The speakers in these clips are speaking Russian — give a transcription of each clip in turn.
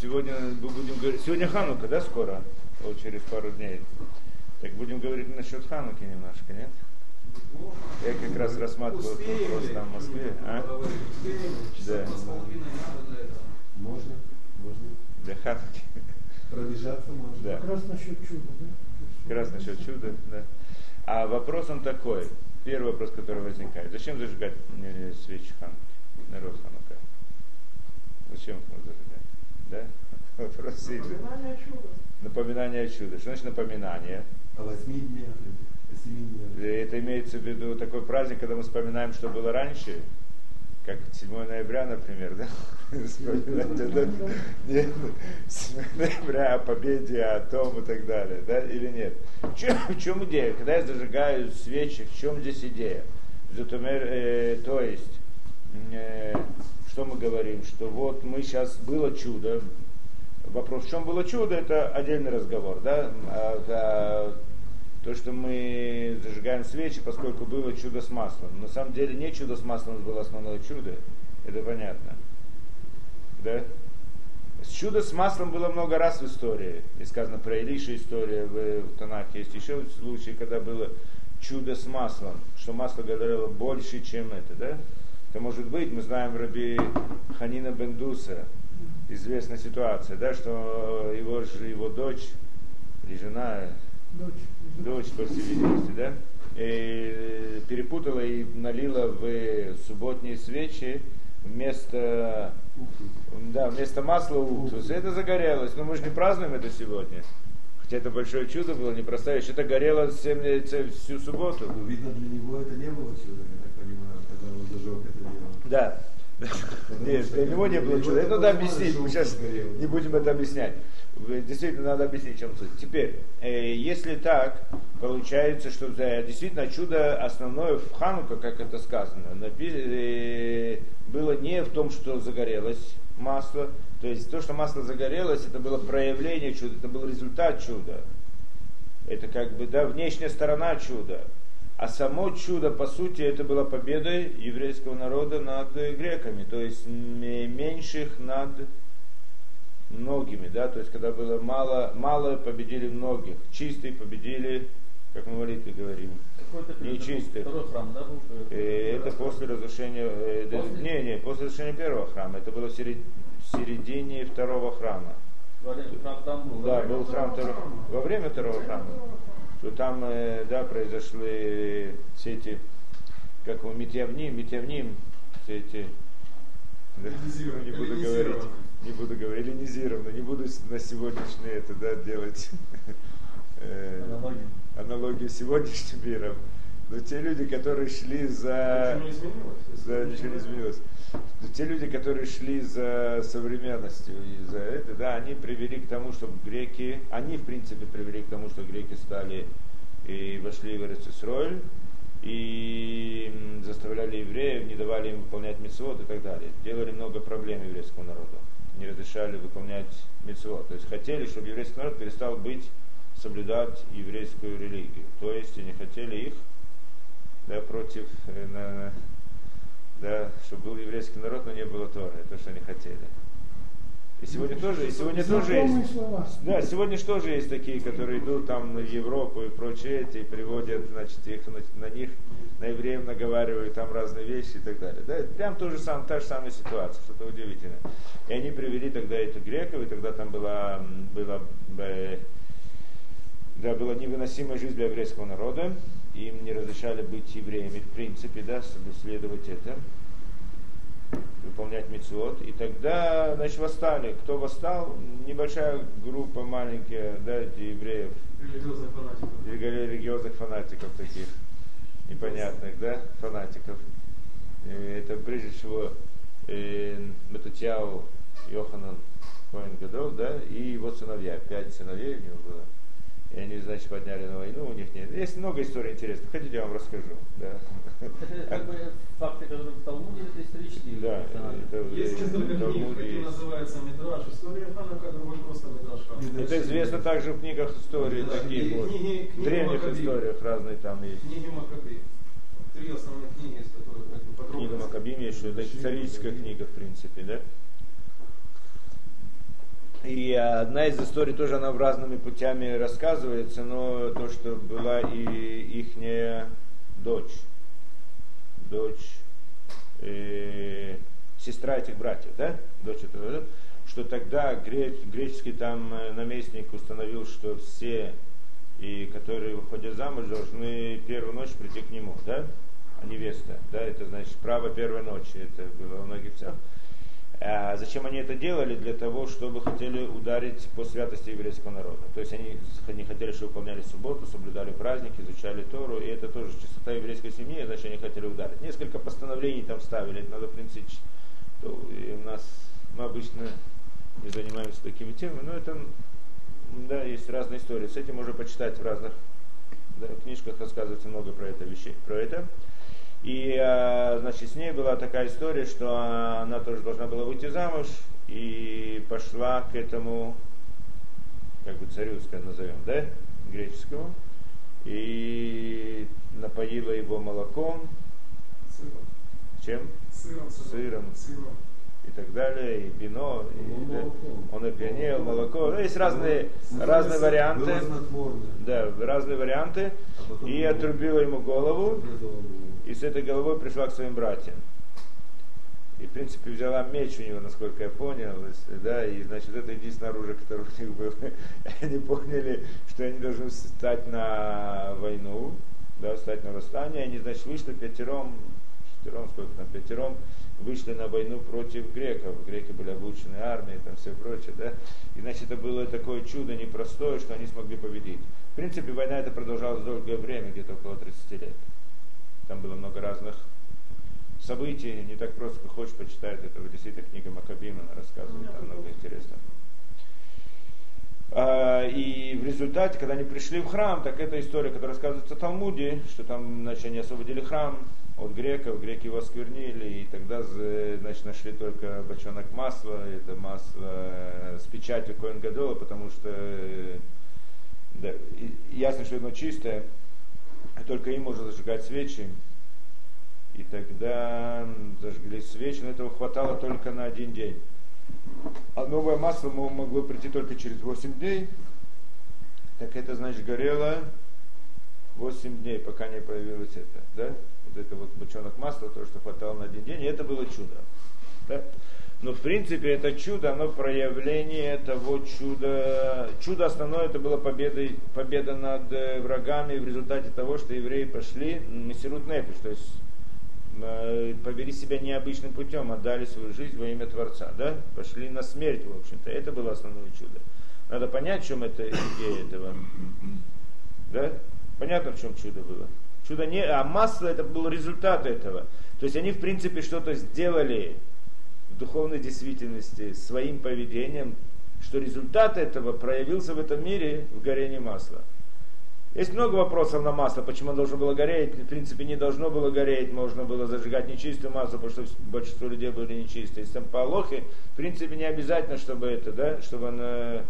сегодня мы будем говорить, сегодня Ханука, да, скоро? Вот через пару дней. Так будем говорить насчет Хануки немножко, нет? Я как раз рассматривал этот вопрос там в Москве. А? Да. Можно, можно. Для Хануки. Пробежаться можно. Да. Как раз насчет чуда, да? Как раз насчет чуда, да. А вопрос он такой. Первый вопрос, который возникает. Зачем зажигать э, свечи Хануки? Народ Ханука. Зачем их зажигать? Да? Вопрос. Напоминание чуда. Напоминание о чуде. Что значит напоминание? О восьми днях. Это имеется в виду такой праздник, когда мы вспоминаем, что было раньше, как 7 ноября, например, да? Нет, 7 ноября о победе, о том и так далее, да, или нет? В чем, в чем идея? Когда я зажигаю свечи, в чем здесь идея? Затумер, э, то есть, э, что мы говорим, что вот мы сейчас, было чудо, вопрос, в чем было чудо, это отдельный разговор, да, а, а, то, что мы зажигаем свечи, поскольку было чудо с маслом. На самом деле не чудо с маслом было основное чудо, это понятно. Да? Чудо с маслом было много раз в истории. И сказано про Илиша история в, в Танахе. Есть еще случаи, когда было чудо с маслом, что масло говорило больше, чем это, да? Это может быть, мы знаем Раби Ханина Бендуса, известная ситуация, да, что его, же- его дочь или жена, Дочь. дочь, по всей видимости, да, и перепутала и налила в субботние свечи вместо, да, вместо масла уксус. И это загорелось. Но мы же не празднуем это сегодня. Хотя это большое чудо было, непростое. Еще это горело ц- всю субботу. Видно, для него это не было чудо, я так понимаю, когда он зажег это дело. Да. Нет, для него не было чуда. Это надо объяснить. Мы сейчас не будем это объяснять. Действительно, надо объяснить, чем суть. Теперь, э, если так, получается, что действительно чудо основное в Ханука, как это сказано, э, было не в том, что загорелось масло. То есть то, что масло загорелось, это было проявление чуда, это был результат чуда. Это как бы, да, внешняя сторона чуда. А само чудо, по сути, это была победа еврейского народа над греками, то есть меньших над многими, да, то есть когда было мало, мало победили многих, чистые победили, как мы молитве говорим. Нечистых. Второй храм, да, был? Э, Это после разрушения, э, После? не, не, после разрушения первого храма, это было в серед- в середине второго храма. Во время- Храм там был. Да, да? был храм второго, во время второго храма. Что там, э, да, произошли все эти, как его, Митьявним, Митьявним, все эти, да, не буду говорить, не буду говорить, эллинизировано, не буду на сегодняшнее это, да, делать э, Аналогия. аналогию с сегодняшним миром. Но те люди, которые шли за... Ничего не изменилось? Да, ничего не изменилось. Но те люди, которые шли за современностью и за это, да, они привели к тому, чтобы греки, они в принципе привели к тому, что греки стали и вошли в Эрцисроль, и заставляли евреев, не давали им выполнять митцвот и так далее. Делали много проблем еврейскому народу. Не разрешали выполнять митцвот. То есть хотели, чтобы еврейский народ перестал быть, соблюдать еврейскую религию. То есть они хотели их да, против, э, на- да, чтобы был еврейский народ, но не было Торы, то, что они хотели. И сегодня тоже, и сегодня тоже есть. слова. Да, сегодня же тоже есть такие, которые идут там в Европу и прочее, эти, и приводят, значит, их на, на них, на евреев наговаривают там разные вещи и так далее. Да, это прям то же самое, та же самая ситуация, что-то удивительное. И они привели тогда этих греков, и тогда там была, была, э, да, была невыносимая жизнь для еврейского народа, им не разрешали быть евреями в принципе, да, следовать это, выполнять мецвод. И тогда, значит, восстали. Кто восстал? Небольшая группа маленькая, да, евреев, Религиозных фанатиков. рели- религиозных фанатиков таких, непонятных, да, фанатиков. Это прежде всего э, Матутьяу Йоханан Коэн Гадол, да, и его сыновья, пять сыновей у него было. И они, значит, подняли на войну, у них нет. Есть много историй интересных, хотите, я вам расскажу. Да, Это как бы факты, которые в Талмуде, это исторические. да это Есть несколько книг, есть. называется Мидраш. История Ханака, другой просто Ханака. Это известно также в книгах истории, Да, таких книги- вот, книги- в книги древних Маккабеев. историях разные там есть. Книги Макаби. Три основных книги, из которых как бы Книга подробно. Макабим есть, что это историческая книга, в принципе, да? И одна из историй тоже она разными путями рассказывается, но то, что была и ихняя дочь, дочь, э, сестра этих братьев, да, дочь этого, что тогда греч, греческий там э, наместник установил, что все, и которые выходят замуж, должны первую ночь прийти к нему, да, а невеста, да, это значит право первой ночи, это было у многих всех. А зачем они это делали? Для того, чтобы хотели ударить по святости еврейского народа. То есть они не хотели, чтобы выполняли субботу, соблюдали праздники, изучали Тору, и это тоже чистота еврейской семьи, значит они хотели ударить. Несколько постановлений там ставили, это надо, в принципе, то у нас мы обычно не занимаемся такими темами, но это, да, есть разные истории. С этим можно почитать в разных да, книжках, рассказывается много про это вещей, про это. И, а, значит, с ней была такая история, что она тоже должна была выйти замуж и пошла к этому, как бы царю, скажем, назовем, да, греческому, и напоила его молоком. Сыром. Чем? Сыром. Сыром. Сыром. И так далее, и вино, и, да, он опьянел, молоко. Ну, есть разные, разные варианты. Да, разные варианты. А И отрубила ему голову. голову. И с этой головой пришла к своим братьям. И, в принципе, взяла меч у него, насколько я понял, да, и, значит, это единственное оружие, которое у них было. Они поняли, что они должны встать на войну, да, встать на восстание. Они, значит, вышли пятером, шестером, сколько там, пятером, вышли на войну против греков. Греки были облучены армией, там все прочее, да. И, значит, это было такое чудо непростое, что они смогли победить. В принципе, война эта продолжалась долгое время, где-то около 30 лет. Там было много разных событий, не так просто, как хочешь, почитать. Это действительно книга Макабима, она рассказывает, там много интересного. А, И в результате, когда они пришли в храм, так эта история, которая рассказывается в Талмуде, что там, значит, они освободили храм от греков, греки его осквернили, и тогда, значит, нашли только бочонок масла, это масло с печатью Коэн потому что э, да, ясно, что оно чистое, и только им можно зажигать свечи. И тогда зажгли свечи, но этого хватало только на один день. А новое масло мо- могло прийти только через 8 дней. Так это значит горело 8 дней, пока не появилось это. Да? Вот это вот бочонок масла, то, что хватало на один день, и это было чудо. Да? Но в принципе это чудо, оно проявление того чуда. Чудо основное это было победа, победа над э, врагами в результате того, что евреи пошли мессирут нефиш, то есть э, повели себя необычным путем, отдали свою жизнь во имя Творца, да? Пошли на смерть, в общем-то. Это было основное чудо. Надо понять, в чем это идея этого. Да? Понятно, в чем чудо было. Чудо не, а масло это был результат этого. То есть они, в принципе, что-то сделали духовной действительности своим поведением, что результат этого проявился в этом мире в горении масла. Есть много вопросов на масло, почему оно должно было гореть. В принципе, не должно было гореть, можно было зажигать нечистое масло, потому что большинство людей были нечистые. Если там по Алохе, в принципе, не обязательно, чтобы это, да, чтобы оно,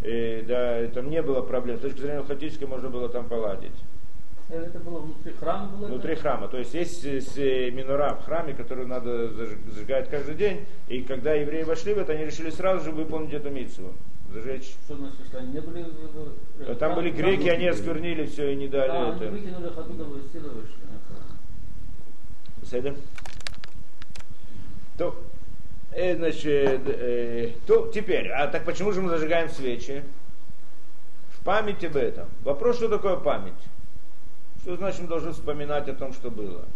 э, да, там не было проблем. С точки зрения алхотической можно было там поладить. Э, Это было внутри храма было? Внутри это? храма. То есть есть э, с- э, минора в храме, которую надо заж- зажигать каждый день. И когда евреи вошли в это, они решили сразу же выполнить эту митцву. Зажечь. Что значит, что они не были... А Там храм- были греки, они осквернили все и не дали А, они это. выкинули их оттуда, силы вышли. Седер? То, э, значит, э, то теперь, а так почему же мы зажигаем свечи? В память об этом. Вопрос, что такое память? Что значит мы должны вспоминать о том, что было?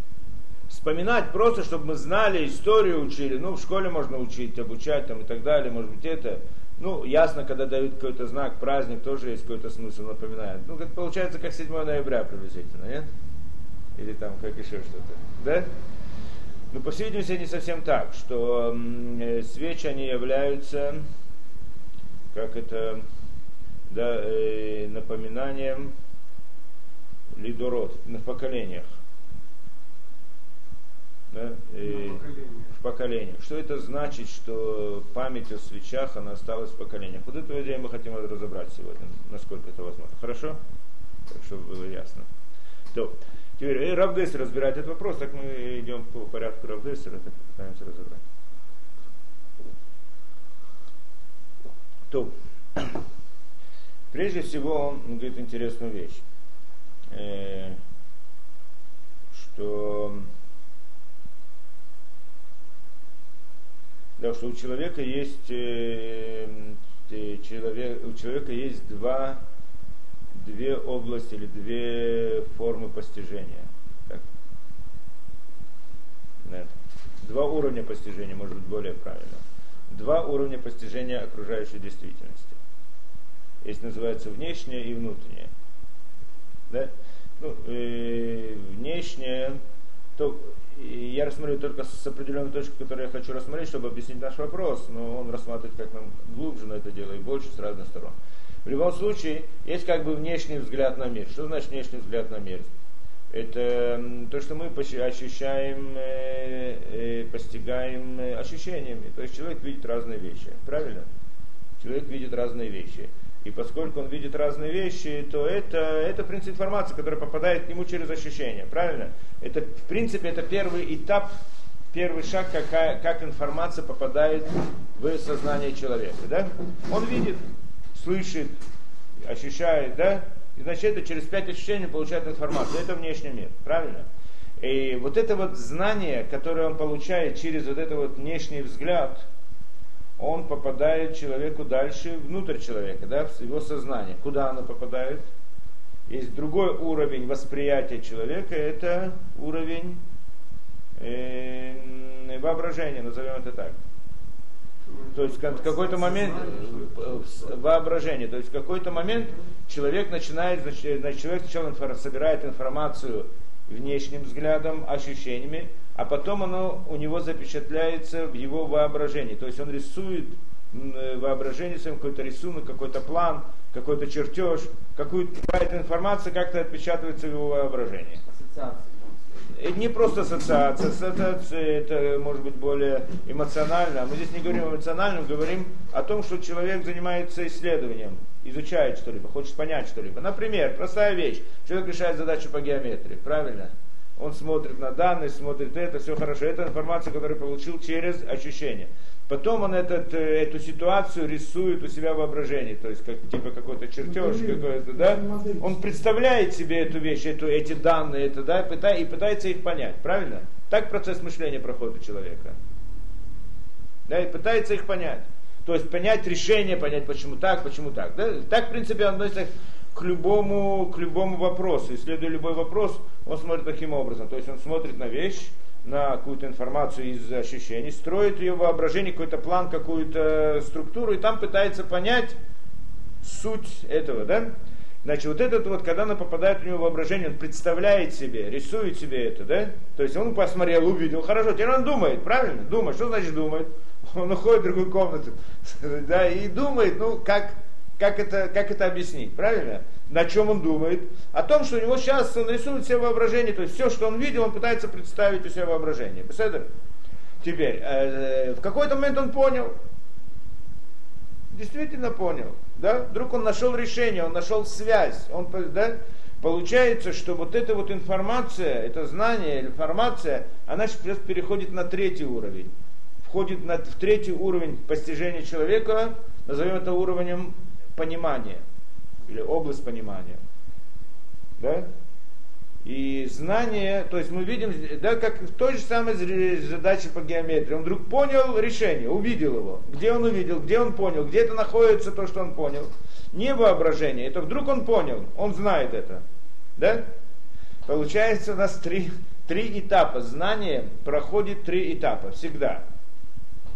Вспоминать просто, чтобы мы знали, историю учили. Ну, в школе можно учить, обучать там и так далее. Может быть, это. Ну, ясно, когда дают какой-то знак, праздник, тоже есть какой-то смысл, напоминает. Ну, это получается как 7 ноября приблизительно, нет? Или там как еще что-то. Да? Но, по всей видимости, не совсем так, что э, свечи, они являются, как это, да, э, напоминанием лидород, на поколениях. Да, На поколение. в поколениях. Что это значит, что память о свечах, она осталась в поколениях? Вот эту идею мы хотим разобрать сегодня, насколько это возможно. Хорошо? Так, чтобы было ясно. То, теперь э, Равдесер разбирает этот вопрос, так мы идем по порядку Равдесера, так пытаемся разобрать. То, прежде всего, он говорит интересную вещь, э, что да, что у человека есть э, э, человек, у человека есть два, две области или две формы постижения. Так? Да. Два уровня постижения, может быть, более правильно. Два уровня постижения окружающей действительности. Есть называется внешнее и внутреннее. Да? Ну, э, внешнее, то я рассмотрю только с определенной точки, которую я хочу рассмотреть, чтобы объяснить наш вопрос, но он рассматривает как нам глубже на это дело и больше с разных сторон. В любом случае, есть как бы внешний взгляд на мир. Что значит внешний взгляд на мир? Это то, что мы ощущаем, э, э, постигаем э, ощущениями. То есть человек видит разные вещи. Правильно? Человек видит разные вещи. И поскольку он видит разные вещи, то это, это в принципе, информация, которая попадает к нему через ощущения. Правильно? Это, в принципе, это первый этап, первый шаг, какая, как информация попадает в сознание человека. Да? Он видит, слышит, ощущает, да? И значит, это через пять ощущений получает информацию. Это внешний мир. Правильно? И вот это вот знание, которое он получает через вот этот вот внешний взгляд – он попадает человеку дальше внутрь человека, да, в его сознание. Куда оно попадает? Есть другой уровень восприятия человека, это уровень э, воображения, назовем это так. То есть в какой-то момент воображение, то есть в какой-то момент человек начинает, значит, человек сначала собирает информацию внешним взглядом, ощущениями, а потом оно у него запечатляется в его воображении. То есть он рисует э, воображение своим какой-то рисунок, какой-то план, какой-то чертеж, какая-то информация как-то отпечатывается в его воображении. Ассоциация. Это не просто ассоциация, ассоциация это может быть более эмоционально. А мы здесь не говорим о эмоциональном, говорим о том, что человек занимается исследованием, изучает что-либо, хочет понять что-либо. Например, простая вещь. Человек решает задачу по геометрии, правильно? Он смотрит на данные, смотрит это, все хорошо. Это информация, которую получил через ощущение. Потом он этот, э, эту ситуацию рисует у себя в воображении, то есть как, типа какой-то чертеж какой-то, да? Он представляет себе эту вещь, эту, эти данные, это, да, и пытается их понять, правильно? Так процесс мышления проходит у человека. Да, и пытается их понять. То есть понять решение, понять, почему так, почему так. Да? Так, в принципе, он относится к любому, к любому вопросу. Исследуя любой вопрос, он смотрит таким образом. То есть он смотрит на вещь, на какую-то информацию из ощущений, строит ее воображение, какой-то план, какую-то структуру, и там пытается понять суть этого, да? Значит, вот этот вот, когда она попадает в него воображение, он представляет себе, рисует себе это, да? То есть он посмотрел, увидел, хорошо, теперь он думает, правильно? Думает, что значит думает? Он уходит в другую комнату, да, и думает, ну, как, как это, как это объяснить, правильно? На чем он думает? О том, что у него сейчас он рисует себе воображение, то есть все, что он видел, он пытается представить у себя воображение. Теперь, э, в какой-то момент он понял, действительно понял, да? Вдруг он нашел решение, он нашел связь, он, да? Получается, что вот эта вот информация, это знание, информация, она сейчас переходит на третий уровень. Входит на, в третий уровень постижения человека, назовем это уровнем понимания или область понимания. Да? И знание, то есть мы видим, да, как в той же самой задаче по геометрии. Он вдруг понял решение, увидел его. Где он увидел, где он понял, где это находится то, что он понял. Не воображение, это вдруг он понял, он знает это. Да? Получается у нас три, три этапа. Знание проходит три этапа всегда.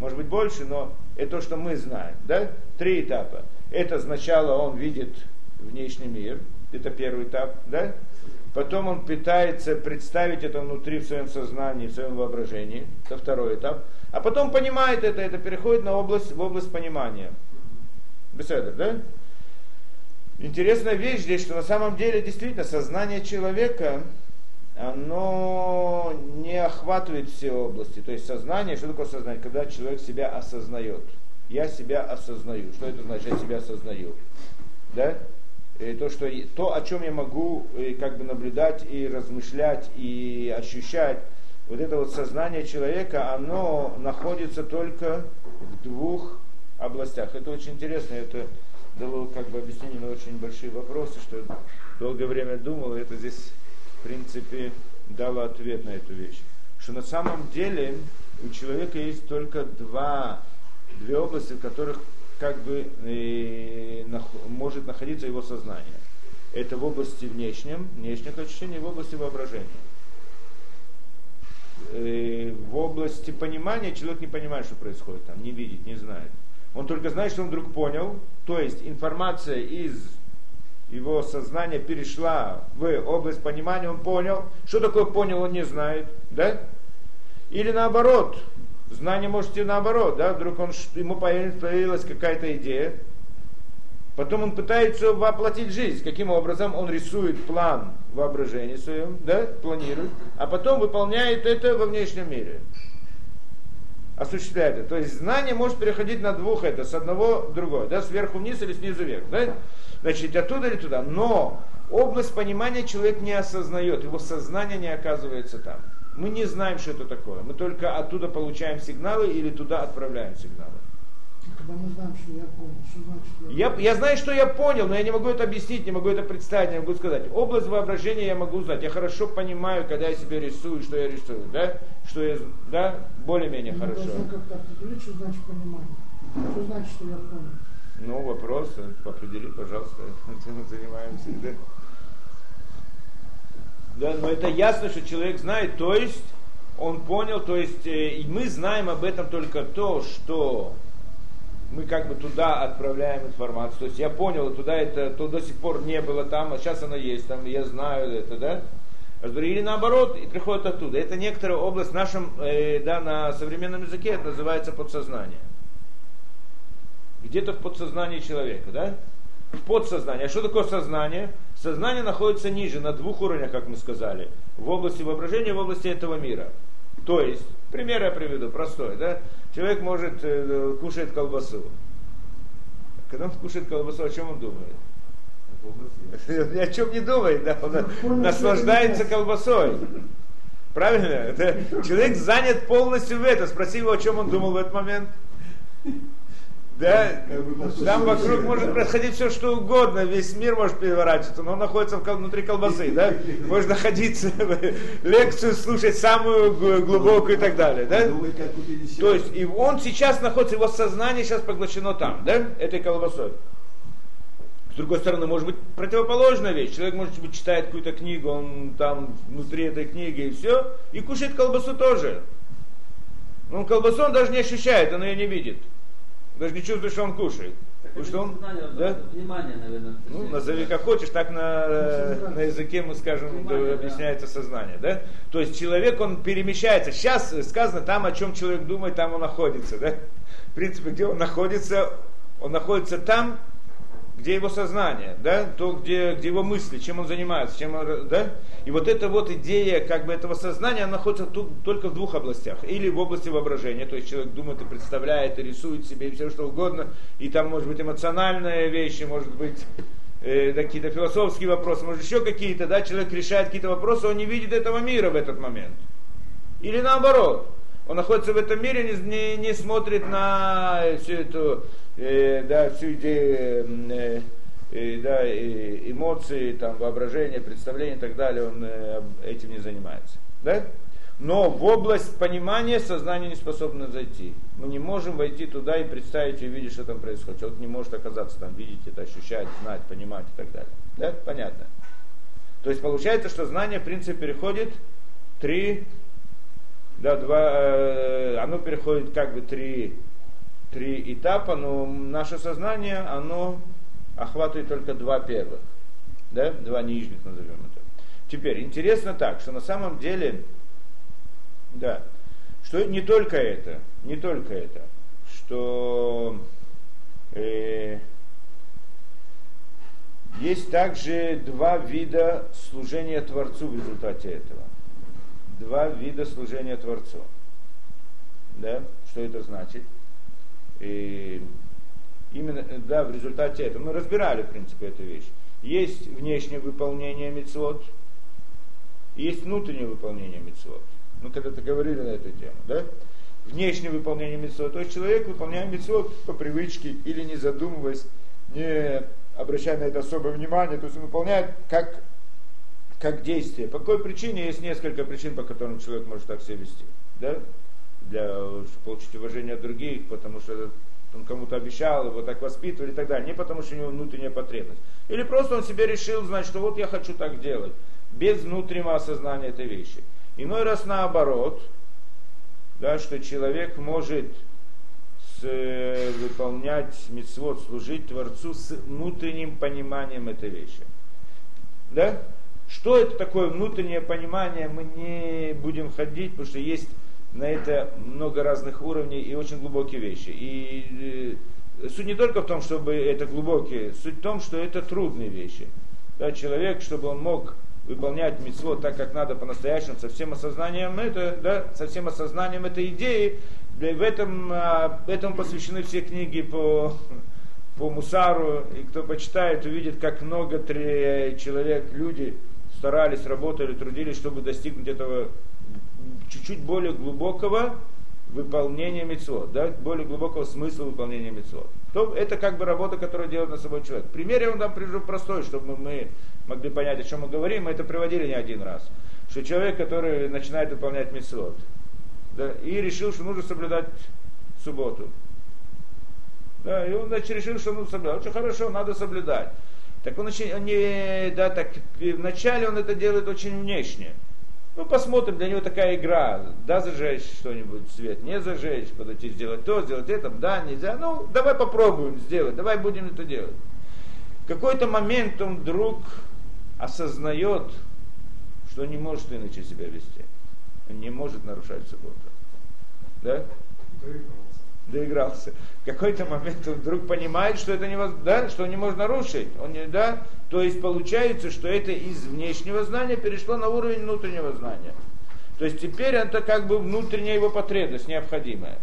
Может быть больше, но это то, что мы знаем. Да? Три этапа. Это сначала он видит внешний мир, это первый этап, да? Потом он пытается представить это внутри в своем сознании, в своем воображении, это второй этап. А потом понимает это, это переходит на область, в область понимания. Беседа, да? Интересная вещь здесь, что на самом деле действительно сознание человека, оно не охватывает все области. То есть сознание, что такое сознание? Когда человек себя осознает я себя осознаю. Что это значит, я себя осознаю? Да? И то, что, то, о чем я могу и как бы наблюдать и размышлять и ощущать, вот это вот сознание человека, оно находится только в двух областях. Это очень интересно, это дало как бы объяснение на очень большие вопросы, что долгое время думал, и это здесь, в принципе, дало ответ на эту вещь. Что на самом деле у человека есть только два, две области, в которых как бы э, нах- может находиться его сознание. Это в области внешнем, внешних ощущений, в области воображения. Э, в области понимания человек не понимает, что происходит там, не видит, не знает. Он только знает, что он вдруг понял, то есть информация из его сознания перешла в область понимания, он понял. Что такое понял, он не знает. Да? Или наоборот, знание может идти наоборот, да? вдруг он, ему появилась какая-то идея, потом он пытается воплотить жизнь. Каким образом? Он рисует план воображения своем, да? планирует, а потом выполняет это во внешнем мире осуществляет это. То есть знание может переходить на двух это, с одного в другое, да, сверху вниз или снизу вверх. Да? Значит, оттуда или туда. Но область понимания человек не осознает, его сознание не оказывается там. Мы не знаем, что это такое. Мы только оттуда получаем сигналы или туда отправляем сигналы. Когда мы знаем, что я понял, значит я, Я, я знаю, что я понял, но я не могу это объяснить, не могу это представить, не могу сказать. Область воображения я могу знать. Я хорошо понимаю, когда я себе рисую, что я рисую, да? Что я, да? Более-менее Мы хорошо. должны как-то определить, что значит понимание. Что значит, что я понял. Ну, вопрос, определи, пожалуйста, чем мы занимаемся. Да? Да, но это ясно, что человек знает, то есть он понял, то есть э, мы знаем об этом только то, что мы как бы туда отправляем информацию. То есть я понял, туда это то до сих пор не было там, а сейчас оно есть там, я знаю это, да? Или наоборот, и приходит оттуда. Это некоторая область в нашем, э, да, на современном языке это называется подсознание. Где-то в подсознании человека, да? В подсознании. А что такое сознание? Сознание находится ниже, на двух уровнях, как мы сказали. В области воображения, в области этого мира. То есть, пример я приведу, простой, да? Человек может э, кушает колбасу. Когда он кушает колбасу, о чем он думает? Ни о чем не думает, да? Он наслаждается колбасой. Правильно? Человек занят полностью в это. Спроси его, о чем он думал в этот момент. Да, там вокруг может происходить все, что угодно, весь мир может переворачиваться, но он находится внутри колбасы, да? Может находиться, лекцию слушать самую глубокую и так далее, да? То есть и он сейчас находится, его сознание сейчас поглощено там, да, этой колбасой. С другой стороны, может быть противоположная вещь. Человек, может быть, читает какую-то книгу, он там внутри этой книги и все, и кушает колбасу тоже. Он колбасу он даже не ощущает, он ее не видит даже не чувствует, что он кушает. Так что он, знание, да? Внимание, наверное. Ну, назови как хочешь, так на, на языке мы скажем, Внимание, объясняется сознание. Да? То есть человек, он перемещается. Сейчас сказано там, о чем человек думает, там он находится. Да? В принципе, где он находится, он находится там, где его сознание, да, то, где, где его мысли, чем он занимается, чем он, да. И вот эта вот идея как бы этого сознания, она находится тут, только в двух областях. Или в области воображения, то есть человек думает и представляет, и рисует себе, и все что угодно, и там может быть эмоциональные вещи, может быть э, какие-то философские вопросы, может еще какие-то, да, человек решает какие-то вопросы, он не видит этого мира в этот момент. Или наоборот, он находится в этом мире, не, не, не смотрит на всю эту э, да, всю идею э, э, да, э, эмоции, там, воображение, представление и так далее, он э, этим не занимается. Да? Но в область понимания сознание не способно зайти. Мы не можем войти туда и представить и увидеть, что там происходит. Человек не может оказаться там, видеть это, ощущать, знать, понимать и так далее. Да? Понятно. То есть получается, что знание, в принципе, переходит три, да, два, э, оно переходит как бы три три этапа, но наше сознание, оно охватывает только два первых, да, два нижних назовем это. Теперь, интересно так, что на самом деле, да, что не только это, не только это, что э, есть также два вида служения Творцу в результате этого. Два вида служения Творцу. Да? Что это значит? И именно да, в результате этого мы разбирали, в принципе, эту вещь. Есть внешнее выполнение мецвод, есть внутреннее выполнение мецвод. Мы когда-то говорили на эту тему, да? внешнее выполнение митцвот. То есть человек выполняет митцвот по привычке или не задумываясь, не обращая на это особое внимание, то есть он выполняет как, как действие. По какой причине? Есть несколько причин, по которым человек может так себя вести. Да? Для получить уважение от других, потому что он кому-то обещал, его так воспитывали и так далее. Не потому, что у него внутренняя потребность. Или просто он себе решил, значит, что вот я хочу так делать, без внутреннего осознания этой вещи. Иной раз наоборот, да, что человек может с, э, выполнять мецвод, служить Творцу с внутренним пониманием этой вещи. Да? Что это такое внутреннее понимание, мы не будем ходить, потому что есть на это много разных уровней и очень глубокие вещи. И э, суть не только в том, чтобы это глубокие, суть в том, что это трудные вещи. Да, человек, чтобы он мог выполнять митцво так, как надо по-настоящему, со всем осознанием это, да, со всем осознанием этой идеи, для, в этом, а, этому посвящены все книги по, по Мусару, и кто почитает, увидит, как много три человек, люди старались, работали, трудились, чтобы достигнуть этого чуть-чуть более глубокого выполнения мецвод, да, более глубокого смысла выполнения мецвод. То это как бы работа, которую делает на собой человек. Пример я вам дам привожу простой, чтобы мы могли понять, о чем мы говорим. Мы это приводили не один раз. Что человек, который начинает выполнять мецвод, да, и решил, что нужно соблюдать субботу. Да, и он значит, решил, что нужно соблюдать. Очень хорошо, надо соблюдать. Так он, он не, да, так вначале он это делает очень внешне. Ну, посмотрим, для него такая игра. Да, зажечь что-нибудь, свет, не зажечь, подойти сделать то, сделать это, да, нельзя. Ну, давай попробуем сделать, давай будем это делать. В какой-то момент он вдруг осознает, что не может иначе себя вести. Он не может нарушать субботу. Да? Доигрался. В какой-то момент он вдруг понимает, что это невозможно, да, что он не может нарушить. Он не, да, то есть получается, что это из внешнего знания перешло на уровень внутреннего знания. То есть теперь это как бы внутренняя его потребность, необходимая.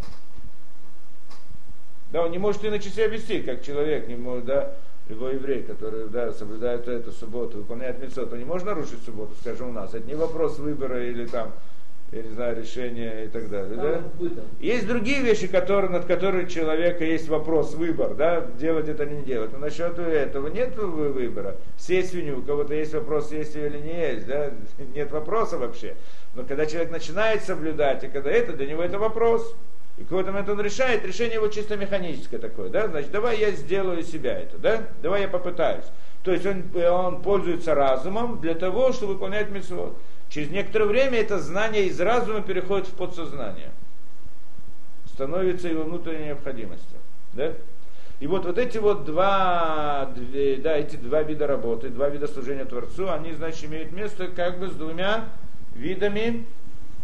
Да, он не может иначе себя вести, как человек не может, да, любой еврей, который да, соблюдает эту субботу, выполняет митцвот, он не может нарушить субботу, скажем, у нас. Это не вопрос выбора или там я не знаю, решения и так далее. Да? Есть другие вещи, которые, над которыми у человека есть вопрос, выбор, да, делать это или не делать. Но насчет этого нет выбора. Съесть свинью, у кого-то есть вопрос, есть или не есть, да, нет вопроса вообще. Но когда человек начинает соблюдать, и когда это, для него это вопрос. И какой-то момент он решает, решение его чисто механическое такое, да, значит, давай я сделаю себя это, да, давай я попытаюсь. То есть он, он пользуется разумом для того, чтобы выполнять митцвот. Через некоторое время это знание из разума переходит в подсознание. Становится его внутренней необходимостью. Да? И вот, вот эти вот два, да, эти два вида работы, два вида служения Творцу, они, значит, имеют место как бы с двумя видами,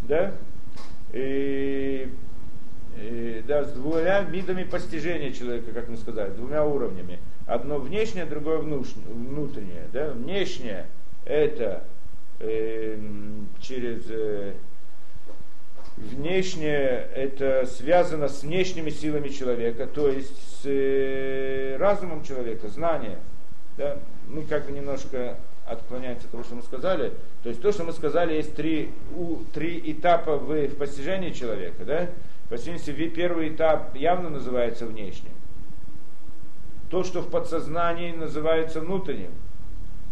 да, и, и, да, с двумя видами постижения человека, как мы сказали, двумя уровнями. Одно внешнее, другое внутреннее. Да? Внешнее это Эм, через э, внешнее, это связано с внешними силами человека, то есть с э, разумом человека, знанием. Да? Мы как бы немножко отклоняемся от того, что мы сказали. То есть то, что мы сказали, есть три, у, три этапа в, в постижении человека. Да? По первый этап явно называется внешним. То, что в подсознании называется внутренним.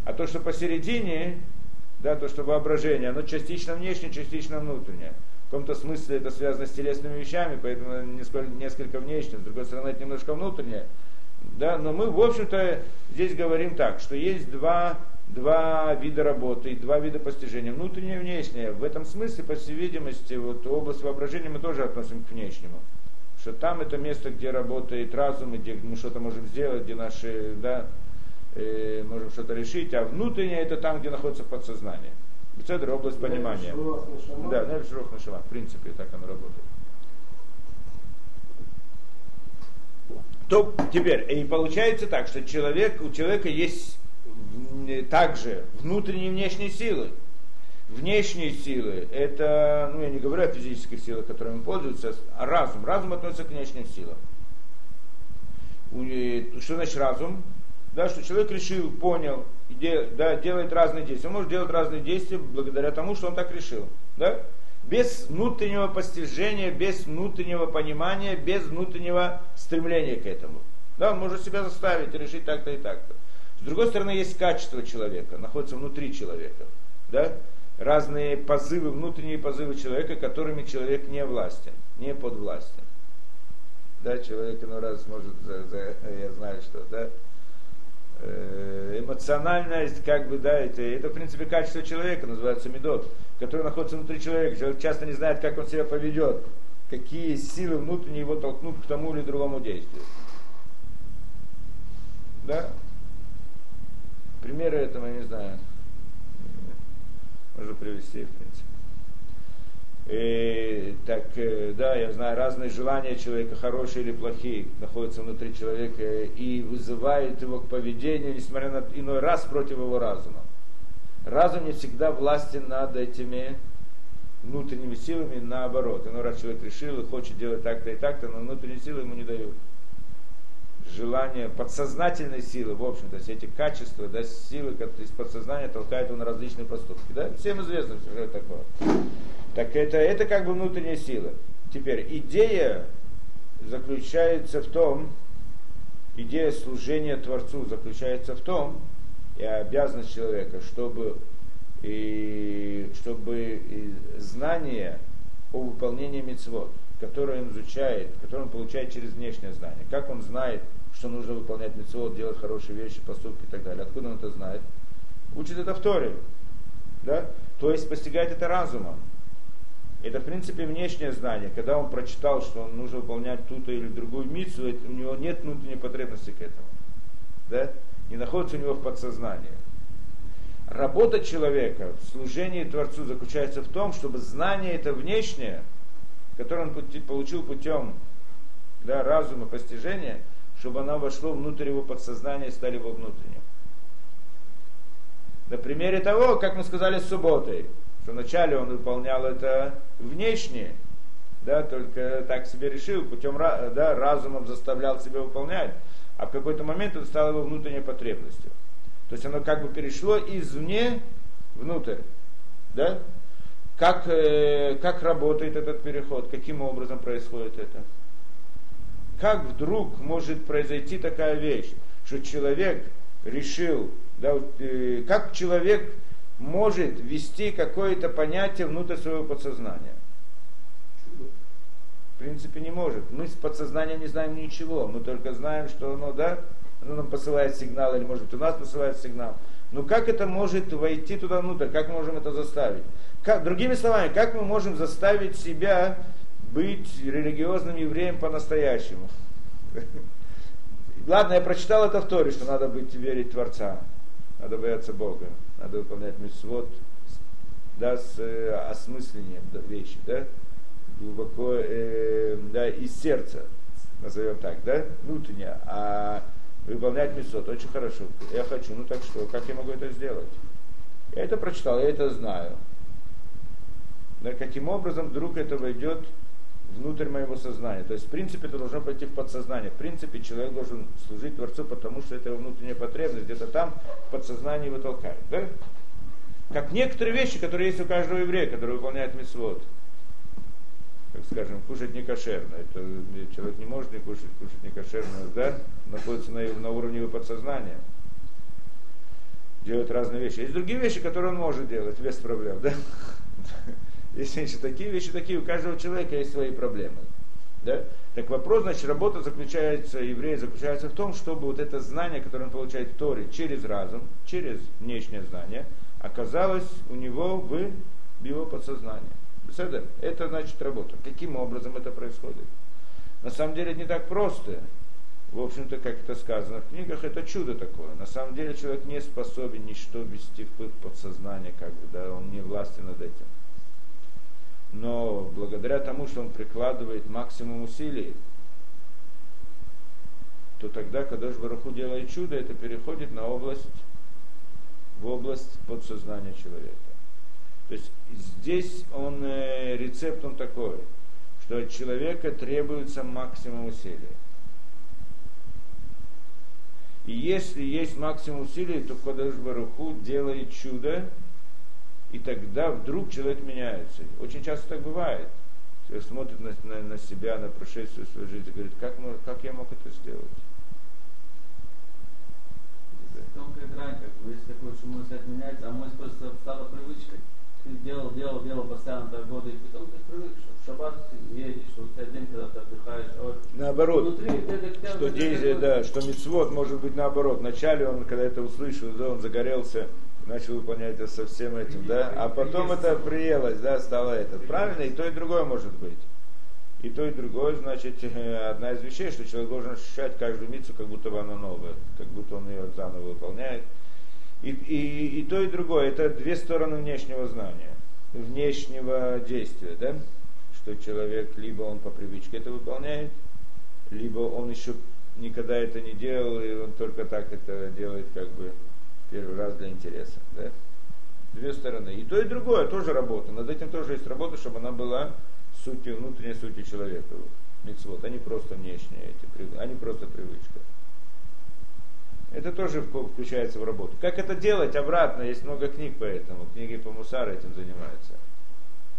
А то, что посередине, да, то, что воображение, оно частично внешнее, частично внутреннее. В каком-то смысле это связано с телесными вещами, поэтому несколько, несколько внешнее, с другой стороны это немножко внутреннее. Да, но мы, в общем-то, здесь говорим так, что есть два, два вида работы, два вида постижения, внутреннее и внешнее. В этом смысле, по всей видимости, вот область воображения мы тоже относим к внешнему. Что там это место, где работает разум, где мы что-то можем сделать, где наши, да, э, можем что-то решить, а внутреннее это там, где находится подсознание. Бецедр область понимания. Да, на шурох нашама. В принципе, так оно работает. То теперь, и получается так, что человек, у человека есть также внутренние и внешние силы. Внешние силы, это, ну я не говорю о физических силах, которыми он пользуется, а разум. Разум относится к внешним силам. Что значит разум? Да, что человек решил, понял, и да, делает разные действия. Он может делать разные действия благодаря тому, что он так решил. Да? без внутреннего постижения, без внутреннего понимания, без внутреннего стремления к этому. Да, он может себя заставить решить так-то и так-то. С другой стороны, есть качество человека, находится внутри человека. Да? Разные позывы, внутренние позывы человека, которыми человек не властен, не подвластен. Да, человек иной раз может, за, за, я знаю что, да, эмоциональность, как бы, да, это, это, в принципе, качество человека, называется медот, который находится внутри человека. Человек часто не знает, как он себя поведет, какие силы внутренние его толкнут к тому или другому действию. Да? Примеры этого я не знаю. Можно привести, в принципе. И, так, э, да, я знаю, разные желания человека, хорошие или плохие, находятся внутри человека и вызывают его к поведению, несмотря на иной раз против его разума. Разум не всегда властен над этими внутренними силами, наоборот. Иной раз человек решил и хочет делать так-то и так-то, но внутренние силы ему не дают желание, подсознательной силы, в общем-то, все эти качества, да, силы из подсознания толкают его на различные поступки. Да? Всем известно, что это такое. Так это, это как бы внутренняя сила. Теперь идея заключается в том, идея служения Творцу заключается в том, и обязанность человека, чтобы, и, чтобы знание о выполнении мецвод, которое он изучает, которое он получает через внешнее знание, как он знает, что нужно выполнять мецвод, делать хорошие вещи, поступки и так далее. Откуда он это знает? Учит это в Торе. Да? То есть постигает это разумом. Это, в принципе, внешнее знание. Когда он прочитал, что он нужно выполнять ту-то или другую мицу, у него нет внутренней потребности к этому. Да? Не находится у него в подсознании. Работа человека в служении Творцу заключается в том, чтобы знание это внешнее, которое он получил путем да, разума, постижения, чтобы оно вошло внутрь его подсознания и стали его внутренним. На примере того, как мы сказали с субботой, что вначале он выполнял это внешне, да, только так себе решил, путем да, разумом заставлял себя выполнять, а в какой-то момент это стало его внутренней потребностью. То есть оно как бы перешло извне внутрь. Да? Как, э, как работает этот переход, каким образом происходит это? как вдруг может произойти такая вещь, что человек решил, да, э, как человек может ввести какое-то понятие внутрь своего подсознания? В принципе, не может. Мы с подсознанием не знаем ничего. Мы только знаем, что оно, да, оно нам посылает сигнал, или может у нас посылает сигнал. Но как это может войти туда внутрь? Как мы можем это заставить? Как, другими словами, как мы можем заставить себя быть религиозным евреем по-настоящему. Ладно, я прочитал это в Торе, что надо быть верить Творца, надо бояться Бога, надо выполнять митцвот, да, с э, осмыслением вещи, да, глубоко, э, да, из сердца, назовем так, да, внутренне, а выполнять митцвот очень хорошо. Я хочу, ну так что, как я могу это сделать? Я это прочитал, я это знаю. Но каким образом вдруг это войдет внутрь моего сознания. То есть, в принципе, это должно пойти в подсознание. В принципе, человек должен служить Творцу, потому что это его внутренняя потребность, где-то там в подсознании его толкает. Да? Как некоторые вещи, которые есть у каждого еврея, который выполняет митцвот. Как скажем, кушать не кошерно. Это человек не может не кушать, кушать не кошерно, да? Находится на, на уровне его подсознания. Делать разные вещи. Есть другие вещи, которые он может делать без проблем, да? Вещи такие, вещи такие. У каждого человека есть свои проблемы. Да? Так вопрос, значит, работа заключается, еврея заключается в том, чтобы вот это знание, которое он получает в Торе через разум, через внешнее знание, оказалось у него в его подсознании. Это значит работа. Каким образом это происходит? На самом деле это не так просто. В общем-то, как это сказано в книгах, это чудо такое. На самом деле человек не способен ничто ввести в подсознание, как бы, да, он не властен над этим но благодаря тому, что он прикладывает максимум усилий, то тогда, когда Бараху делает чудо, это переходит на область, в область подсознания человека. То есть здесь он, э, рецепт он такой, что от человека требуется максимум усилий. И если есть максимум усилий, то Кадыш Баруху делает чудо, И тогда вдруг человек меняется. Очень часто так бывает. Человек смотрит на, на, на себя, на прошествие своей жизни и говорит, как, как я мог это сделать? Тонкая грань, как бы, есть такое, что мой взгляд меняется, а мой просто стала привычкой. Ты делал, делал, делал постоянно так годы, и потом ты привык, что в шаббат ты едешь, что у тебя день, когда ты отдыхаешь. А вот Наоборот, внутри ты это- что это действие, да, что мецвод может быть наоборот. Вначале он, когда это услышал, да, он загорелся, начал выполнять это со всем этим, да, а потом это приелось, да, стало это. Правильно, и то, и другое может быть. И то, и другое, значит, одна из вещей, что человек должен ощущать каждую мицу, как будто бы она новая, как будто он ее заново выполняет. И, и, и то, и другое, это две стороны внешнего знания, внешнего действия, да? Что человек либо он по привычке это выполняет, либо он еще никогда это не делал, и он только так это делает как бы первый раз для интереса. Да? Две стороны. И то, и другое тоже работа. Над этим тоже есть работа, чтобы она была сутью, внутренней сутью человека. Мицвод. Они просто внешние, эти, они просто привычка. Это тоже вк- включается в работу. Как это делать обратно? Есть много книг по этому. Книги по Мусару этим занимаются.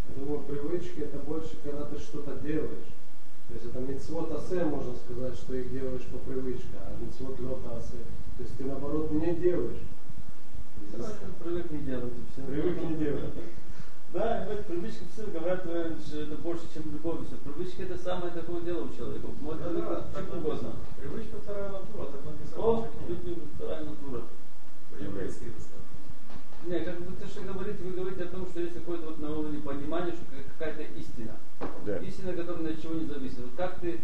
Я думаю, привычки это больше, когда ты что-то делаешь. То есть это мецвод асе, можно сказать, что их делаешь по привычке, а мецвод лета асе. То есть ты наоборот не делаешь. Привык не делать. Привык не делать. Да, вот привычки все говорят, э, что это больше, чем любовь. Все. Привычка это самое такое дело у человека. Может Да, быть, да, так чем угодно. Привычка вторая натура, так написано. О, люди, вторая натура. По-еврейски это сказано. Не, как бы то, что говорите, вы говорите о том, что есть какое-то вот на уровне понимания, что какая-то истина. Да. Истина, которая ни от чего не зависит. Вот как ты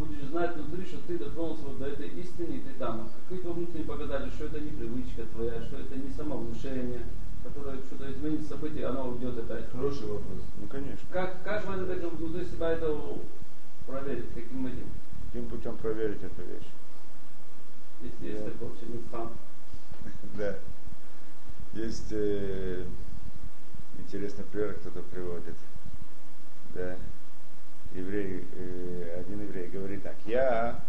будешь знать внутри, что ты дотронулся вот до этой истины, и ты там. Какие-то внутренние показатели, что это не привычка твоя, что это не самовнушение, которое что-то изменит событие, оно уйдет опять. Хороший вопрос. Ну, конечно. Как, как можно так внутри себя это проверить, каким этим? Каким путем проверить эту вещь? Если есть Да. такой вообще инстант. Да. Есть э, интересный пример, кто-то приводит. Да. Еврей, э, один еврей говорит так, я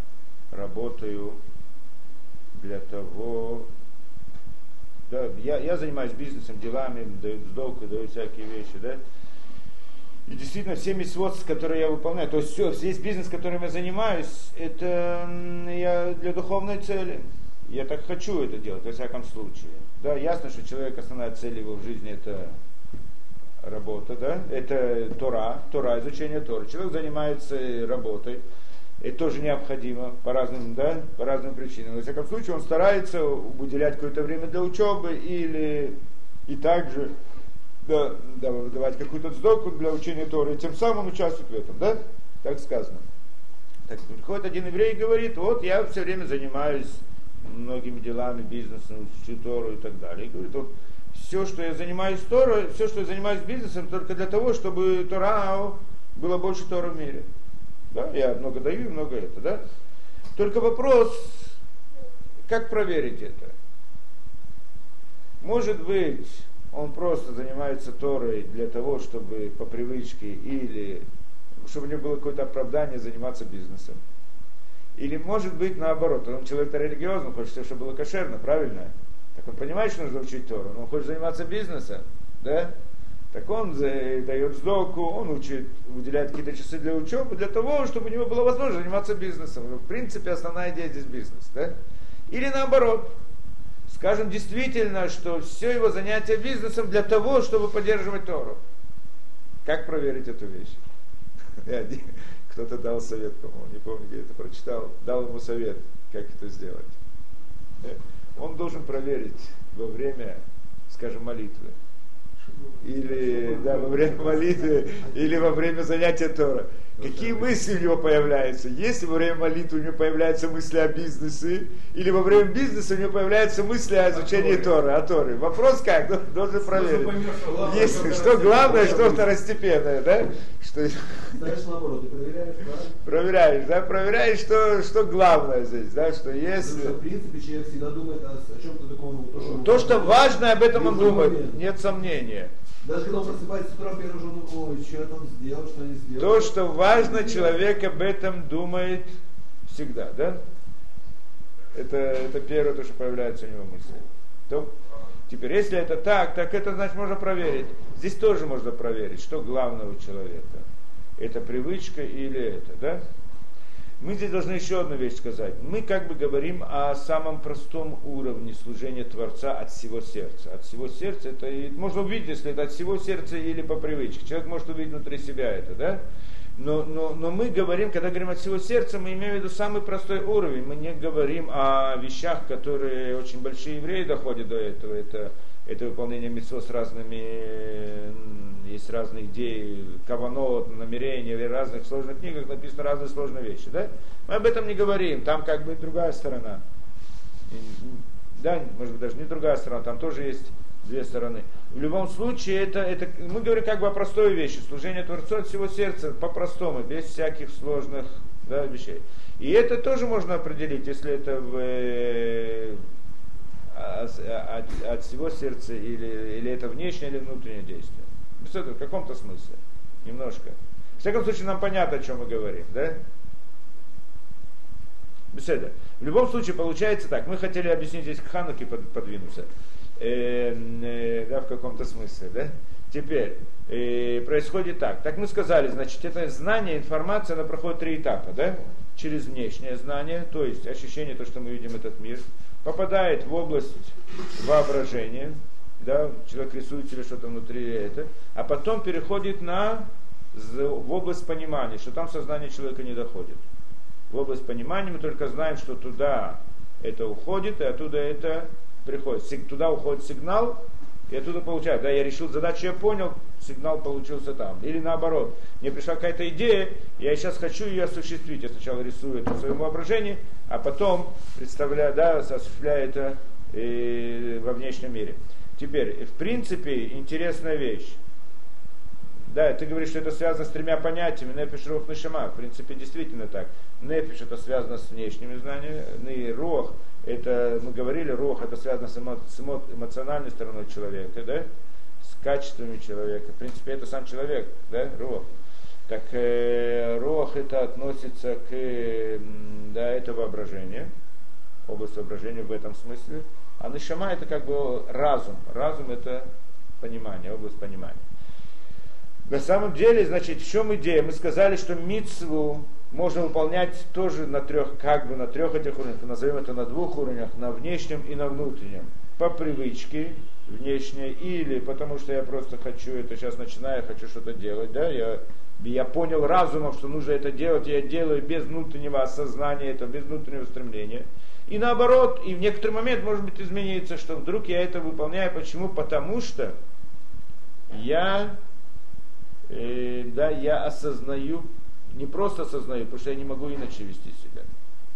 работаю для того, да, я, я занимаюсь бизнесом, делами, даю сдолку, даю всякие вещи, да. И действительно, все митцвот, которые я выполняю, то есть все, весь бизнес, которым я занимаюсь, это я для духовной цели. Я так хочу это делать, во всяком случае. Да, ясно, что человек, основная цель его в жизни это работа, да, это Тора, Тора, изучение Торы. Человек занимается работой, это тоже необходимо по разным, да, по разным причинам. Во всяком случае, он старается уделять какое-то время для учебы или и также да, да, давать какую-то сдоку для учения Торы, и тем самым участвует в этом, да? Так сказано. Так приходит один еврей и говорит, вот я все время занимаюсь многими делами, бизнесом, учу Тору и так далее. И говорит, вот, все, что я занимаюсь Торой, все, что я занимаюсь бизнесом, только для того, чтобы Тора было больше Тора в мире. Да, я много даю и много это, да? Только вопрос, как проверить это? Может быть, он просто занимается Торой для того, чтобы по привычке или чтобы у него было какое-то оправдание заниматься бизнесом. Или может быть наоборот, он человек религиозный, хочет, чтобы было кошерно, правильно? Так он понимает, что нужно учить Тору, но он хочет заниматься бизнесом, да? Так он за- дает сдоку, он учит, выделяет какие-то часы для учебы, для того, чтобы у него была возможность заниматься бизнесом. В принципе, основная идея здесь бизнес, да? Или наоборот, скажем действительно, что все его занятие бизнесом для того, чтобы поддерживать Тору. Как проверить эту вещь? Кто-то дал совет, по-моему, не помню, где это прочитал, дал ему совет, как это сделать. Он должен проверить во время, скажем, молитвы. Или да, во время молитвы, или во время занятия Тора. Какие мысли у него появляются? Если во время молитвы у него появляются мысли о бизнесе, или во время бизнеса у него появляются мысли о изучении Торы, о Торе. Вопрос как? Дол- Должен проверить. Если, что главное, что второстепенное, да? Что, Ставишь наоборот, ты проверяешь, правильно? проверяешь, да? Проверяешь, что, что главное здесь, да? Что Потому если... что, в принципе, человек всегда думает о, чем-то таком. то, что важно, об этом он думает, нет сомнения. Даже когда он просыпается с утра, первый же ой, что я там сделал, что не сделал. То, что важно, человек об этом думает всегда, да? Это, это первое, то, что появляется у него мысли. То, Теперь, если это так, так это значит можно проверить. Здесь тоже можно проверить, что главное у человека. Это привычка или это, да? Мы здесь должны еще одну вещь сказать. Мы как бы говорим о самом простом уровне служения Творца от всего сердца. От всего сердца это можно увидеть, если это от всего сердца или по привычке. Человек может увидеть внутри себя это, да? Но, но, но мы говорим, когда говорим от всего сердца, мы имеем в виду самый простой уровень. Мы не говорим о вещах, которые очень большие евреи доходят до этого. Это, это выполнение митцво с разными, есть разные идеи, каванот, намерения, в разных сложных книгах написано разные сложные вещи. Да? Мы об этом не говорим, там как бы другая сторона. Да, может быть даже не другая сторона, там тоже есть две стороны. В любом случае, это, это, мы говорим как бы о простой вещи. Служение Творцу от всего сердца, по-простому, без всяких сложных да, вещей. И это тоже можно определить, если это в, э, от, от, от всего сердца или, или это внешнее или внутреннее действие. Без этого в каком-то смысле. Немножко. В всяком случае, нам понятно, о чем мы говорим, да? Беседа. В любом случае, получается так. Мы хотели объяснить здесь к Хануке подвинуться э, э, да, в каком-то смысле, да? Теперь, э, происходит так. Так мы сказали, значит, это знание, информация, она проходит три этапа, да? Через внешнее знание, то есть ощущение, то, что мы видим этот мир, попадает в область воображения, да, человек рисует себе что-то внутри это, а потом переходит на, в область понимания, что там сознание человека не доходит. В область понимания мы только знаем, что туда это уходит, и оттуда это приходит, туда уходит сигнал, и оттуда получаю. Да, я решил задачу, я понял, сигнал получился там. Или наоборот, мне пришла какая-то идея, я сейчас хочу ее осуществить. Я сначала рисую это в своем воображении, а потом представляю, да, осуществляю это и э, во внешнем мире. Теперь, в принципе, интересная вещь. Да, ты говоришь, что это связано с тремя понятиями, нефиш, рух, нишама. В принципе, действительно так. Нефиш это связано с внешними знаниями, и рух это, мы говорили, рух это связано с, эмо, с эмо, эмоциональной стороной человека, да, с качествами человека. В принципе, это сам человек, да, рух. Так э, рух это относится к, э, да, это воображение, область воображения в этом смысле. А нишама это как бы разум. Разум это понимание, область понимания. На самом деле, значит, в чем идея? Мы сказали, что мицву можно выполнять тоже на трех, как бы на трех этих уровнях, назовем это на двух уровнях, на внешнем и на внутреннем. По привычке внешней или потому что я просто хочу это сейчас начинаю, хочу что-то делать, да, я, я понял разумом, что нужно это делать, я делаю без внутреннего осознания, это без внутреннего стремления. И наоборот, и в некоторый момент может быть изменится, что вдруг я это выполняю. Почему? Потому что я, э, да, я осознаю не просто осознаю, потому что я не могу иначе вести себя.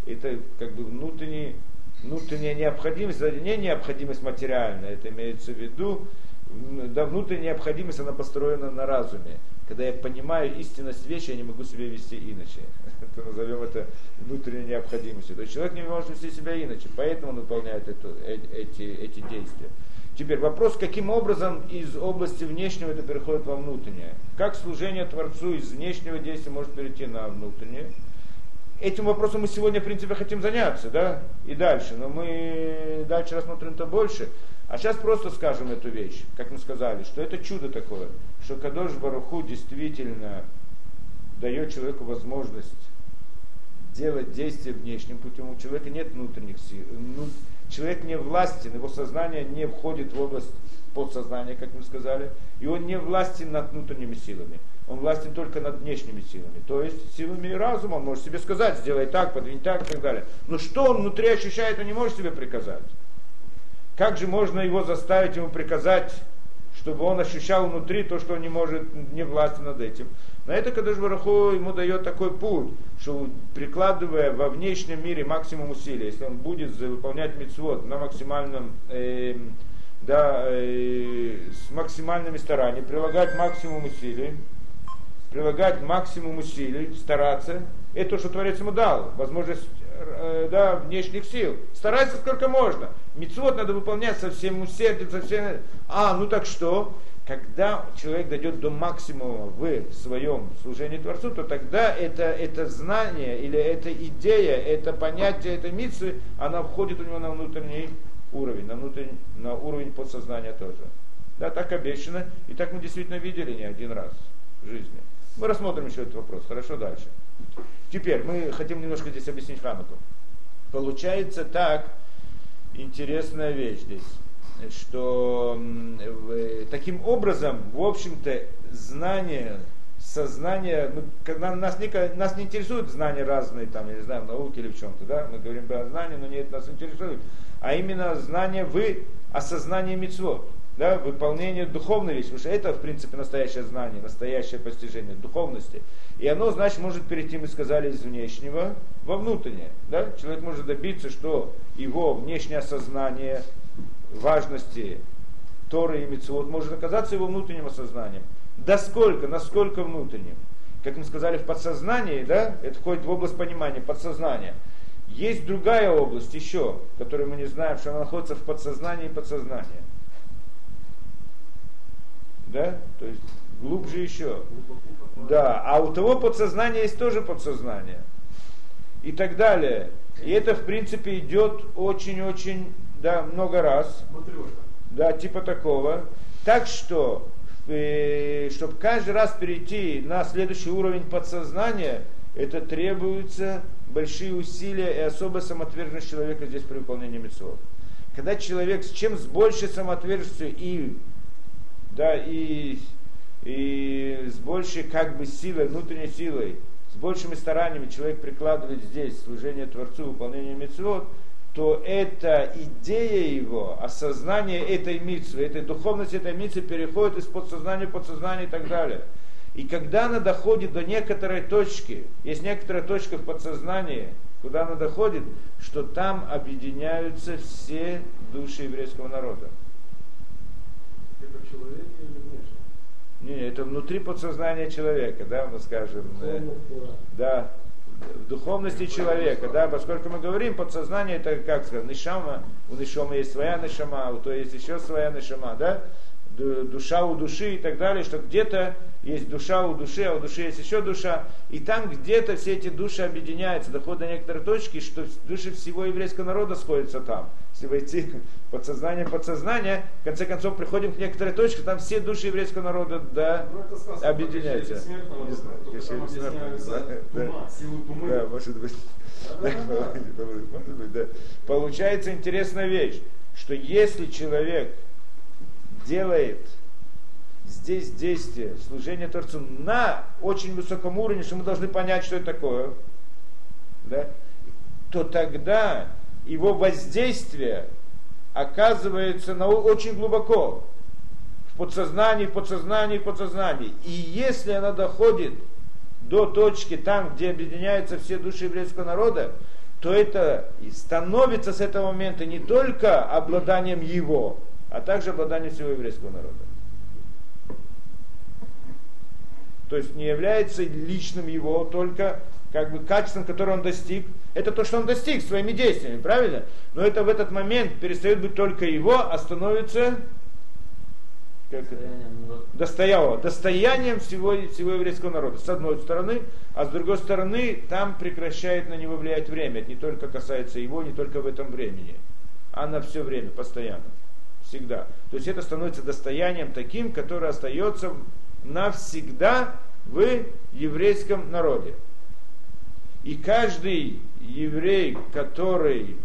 Это как бы внутренний, внутренняя необходимость, не необходимость материальная, это имеется в виду, да, внутренняя необходимость, она построена на разуме. Когда я понимаю истинность вещи, я не могу себя вести иначе. Это назовем это внутренней необходимостью. То есть человек не может вести себя иначе, поэтому он выполняет эту, э, эти, эти действия. Теперь вопрос, каким образом из области внешнего это переходит во внутреннее. Как служение Творцу из внешнего действия может перейти на внутреннее. Этим вопросом мы сегодня, в принципе, хотим заняться, да, и дальше. Но мы дальше рассмотрим-то больше. А сейчас просто скажем эту вещь, как мы сказали, что это чудо такое, что Кадош Баруху действительно дает человеку возможность делать действия внешним путем. У человека нет внутренних сил, человек не властен, его сознание не входит в область подсознания, как мы сказали, и он не властен над внутренними силами. Он властен только над внешними силами. То есть силами разума он может себе сказать, сделай так, подвинь так и так далее. Но что он внутри ощущает, он не может себе приказать. Как же можно его заставить ему приказать, чтобы он ощущал внутри то, что он не может, не властен над этим? На это Кадыш Бараху ему дает такой путь, что прикладывая во внешнем мире максимум усилий, если он будет выполнять мецвод на максимальном, э, да, э, с максимальными стараниями, прилагать максимум усилий, прилагать максимум усилий, стараться, это то, что Творец ему дал, возможность да, внешних сил. Старайся сколько можно. Мецвод надо выполнять со всем усердием, со всем... А, ну так что? когда человек дойдет до максимума в своем служении Творцу, то тогда это, это знание или эта идея, это понятие, это митцы, она входит у него на внутренний уровень, на, внутренний, на уровень подсознания тоже. Да, так обещано, и так мы действительно видели не один раз в жизни. Мы рассмотрим еще этот вопрос. Хорошо, дальше. Теперь мы хотим немножко здесь объяснить Хануку. Получается так, интересная вещь здесь, что таким образом, в общем-то, знание, сознание, мы, когда нас, не, нас не интересуют знания разные, там, я не знаю, в науке или в чем-то, да, мы говорим про знания, но не это нас интересует, а именно знание вы осознание мецвод да, выполнение духовной вещи, потому что это, в принципе, настоящее знание, настоящее постижение духовности. И оно, значит, может перейти, мы сказали, из внешнего во внутреннее. Да? Человек может добиться, что его внешнее осознание важности Торы и Митцвот может оказаться его внутренним осознанием. До сколько? Насколько внутренним? Как мы сказали, в подсознании, да, это входит в область понимания, подсознания. Есть другая область еще, которую мы не знаем, что она находится в подсознании и подсознании да, то есть глубже еще. Да, а у того подсознания есть тоже подсознание. И так далее. И это, в принципе, идет очень-очень, да, много раз. Да, типа такого. Так что, э, чтобы каждый раз перейти на следующий уровень подсознания, это требуются большие усилия и особая самоотверженность человека здесь при выполнении митцвот. Когда человек с чем с большей самоотверженностью и да, и, и с большей как бы силой, внутренней силой, с большими стараниями человек прикладывает здесь служение Творцу, выполнение митцвот, то эта идея его, осознание этой митцвы, этой духовности этой митцвы переходит из подсознания в подсознание и так далее. И когда она доходит до некоторой точки, есть некоторая точка в подсознании, куда она доходит, что там объединяются все души еврейского народа. Не, это внутри подсознания человека, да, мы скажем. Э, да, в духовности человека, да, поскольку мы говорим, подсознание это, как сказать, нишама, у нишама есть своя нишама, у то есть еще своя нишама, да, душа у души и так далее, что где-то есть душа у души, а у души есть еще душа, и там где-то все эти души объединяются, доходят до некоторой точки, что души всего еврейского народа сходятся там. Если войти подсознание, подсознание, в конце концов приходим к некоторой точке, там все души еврейского народа да, ну, объединяются. Да, может быть. Может быть, да. Получается интересная вещь, что если человек делает здесь действие, служение Творцу на очень высоком уровне, что мы должны понять, что это такое, да, то тогда его воздействие оказывается на, очень глубоко в подсознании, в подсознании, в подсознании. И если она доходит до точки там, где объединяются все души еврейского народа, то это становится с этого момента не только обладанием его, а также обладание всего еврейского народа. То есть не является личным его только как бы качеством, которое он достиг. Это то, что он достиг своими действиями, правильно? Но это в этот момент перестает быть только его, а становится как достоянием, достоянием всего, всего еврейского народа. С одной стороны, а с другой стороны, там прекращает на него влиять время. Это не только касается его, не только в этом времени, а на все время, постоянно всегда. То есть это становится достоянием таким, которое остается навсегда в еврейском народе. И каждый еврей, который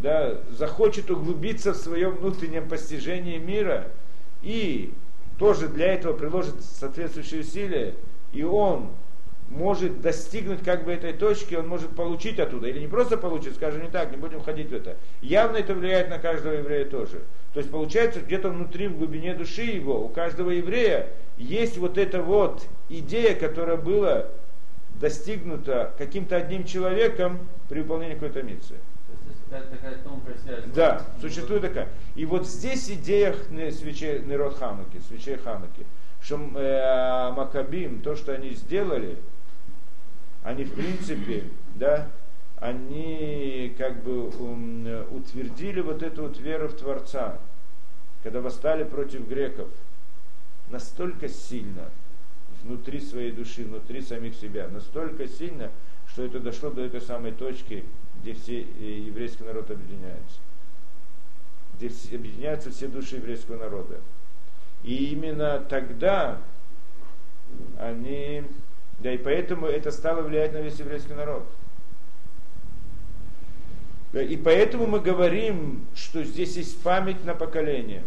да, захочет углубиться в своем внутреннем постижении мира и тоже для этого приложит соответствующие усилия, и он может достигнуть как бы этой точки, он может получить оттуда. Или не просто получить, скажем не так, не будем ходить в это. Явно это влияет на каждого еврея тоже. То есть получается, где-то внутри, в глубине души его, у каждого еврея есть вот эта вот идея, которая была достигнута каким-то одним человеком при выполнении какой-то миссии. Да, существует такая. И вот здесь идея свечей Нерод Хануки, свечей Хануки, что э, Макабим, то, что они сделали, они в принципе, да, они как бы утвердили вот эту вот веру в Творца, когда восстали против греков, настолько сильно внутри своей души, внутри самих себя, настолько сильно, что это дошло до этой самой точки, где все э, еврейский народ объединяется. где все- объединяются все души еврейского народа. И именно тогда они, да и поэтому это стало влиять на весь еврейский народ. Да, и поэтому мы говорим, что здесь есть память на поколение.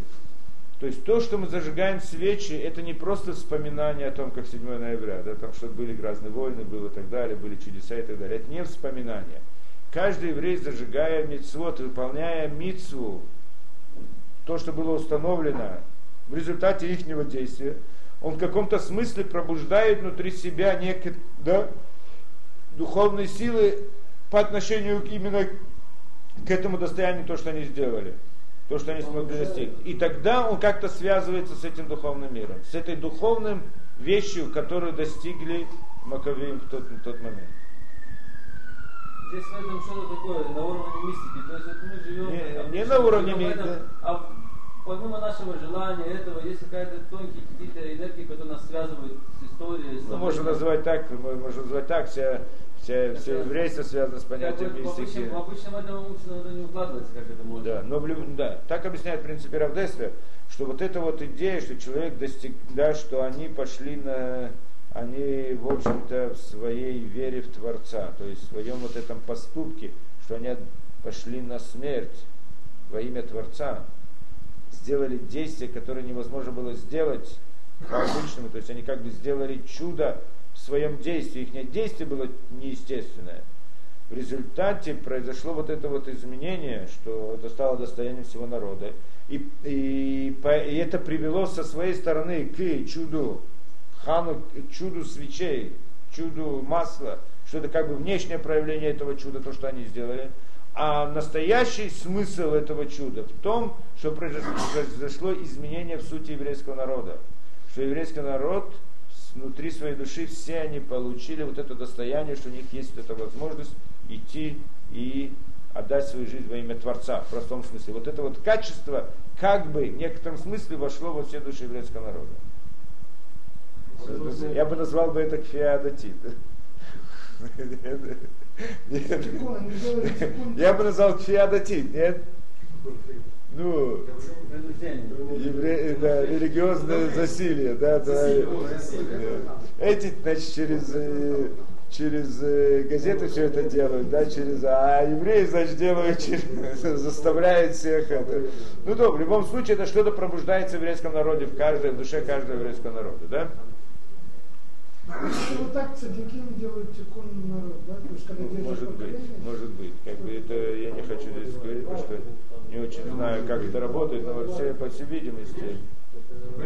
То есть то, что мы зажигаем свечи, это не просто вспоминание о том, как 7 ноября, да, там что были разные войны, было и так далее, были чудеса и так далее. Это не вспоминание. Каждый еврей, зажигая мицвод, выполняя мицву, то, что было установлено в результате их действия, он в каком-то смысле пробуждает внутри себя некие да, духовные силы по отношению именно к этому достоянию, то, что они сделали, то, что они смогли достичь. И тогда он как-то связывается с этим духовным миром, с этой духовным вещью, которую достигли Маковеем в тот, в тот момент. Здесь в этом что-то такое на уровне мистики. То есть вот мы живем... Не- как не обычно, на уровне живем в этом, ми- А помимо нашего желания этого, есть какая-то тонкие какие-то энергии, которые нас связывают с историей. с Ну, можно назвать так, можно назвать так, вся, все Это- еврейство связано с понятием Как бы мистики. в обычном этом наверное, не укладывается, как это может. Да, но в люб- да, так объясняет в принципе Равдеслер, что вот эта вот идея, что человек достиг, да, что они пошли на, они в общем-то в своей вере в Творца, то есть в своем вот этом поступке, что они пошли на смерть во имя Творца, сделали действие, которое невозможно было сделать по-обычному, то есть они как бы сделали чудо своем действии, их действие было неестественное. В результате произошло вот это вот изменение, что это стало достоянием всего народа. И, и, и это привело со своей стороны к чуду хану, к чуду свечей, чуду масла, что это как бы внешнее проявление этого чуда, то, что они сделали. А настоящий смысл этого чуда в том, что произошло, изменение в сути еврейского народа. Что еврейский народ внутри своей души все они получили вот это достояние, что у них есть эта возможность идти и отдать свою жизнь во имя Творца, в простом смысле. Вот это вот качество как бы в некотором смысле вошло во все души еврейского народа. Я бы назвал бы это кфиадатит. Я бы назвал кфиадатит, нет? Ну, евре... да, религиозное засилие, да, да. Эти, значит, через, э, через э, газеты все это делают, да, через, а евреи, значит, делают, через, заставляют всех это. Ну, да, в любом случае, это что-то пробуждается в еврейском народе, в каждой, в душе каждого еврейского народа, да? Если вот так цадиким делают тикун народ, да? То есть когда держат Может быть, может быть. Как бы это я не хочу здесь говорить, потому что не очень знаю, как это работает, но вот все, по всей видимости, да,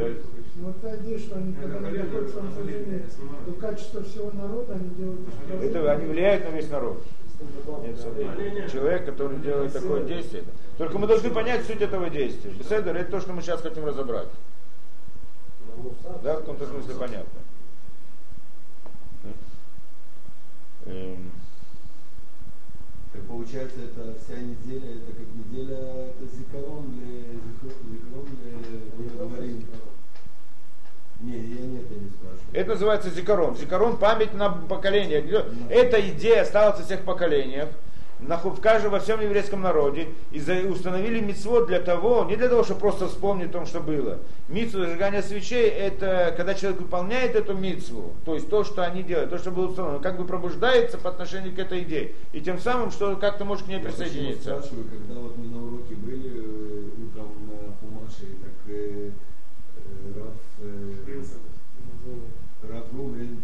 Ну, вот идея, что они, когда они своем служении до качества всего народа, они делают это они влияют на весь народ. Нет сомнений. Человек, который делает такое действие. Только мы должны понять суть этого действия. Беседер, это то, что мы сейчас хотим разобрать. Да, в каком-то смысле понятно. Эм, Так получается, это вся неделя, это как неделя, это зикарон для зикарон для говорим. Не, я не это не спрашиваю. Это называется зикарон. Зикарон – память на поколение. Эта идея осталась во всех поколениях, в каждом, во всем еврейском народе. И установили мицвод для того, не для того, чтобы просто вспомнить о том, что было. Мицву зажигания свечей – это когда человек выполняет эту мицву, то есть то, что они делают, то, что было установлено, как бы пробуждается по отношению к этой идее. И тем самым, что как-то может к ней Я присоединиться. спрашиваю, когда вот мы на уроке были э, утром на Хумаше, так э, э, Раф, э, Раф Румлин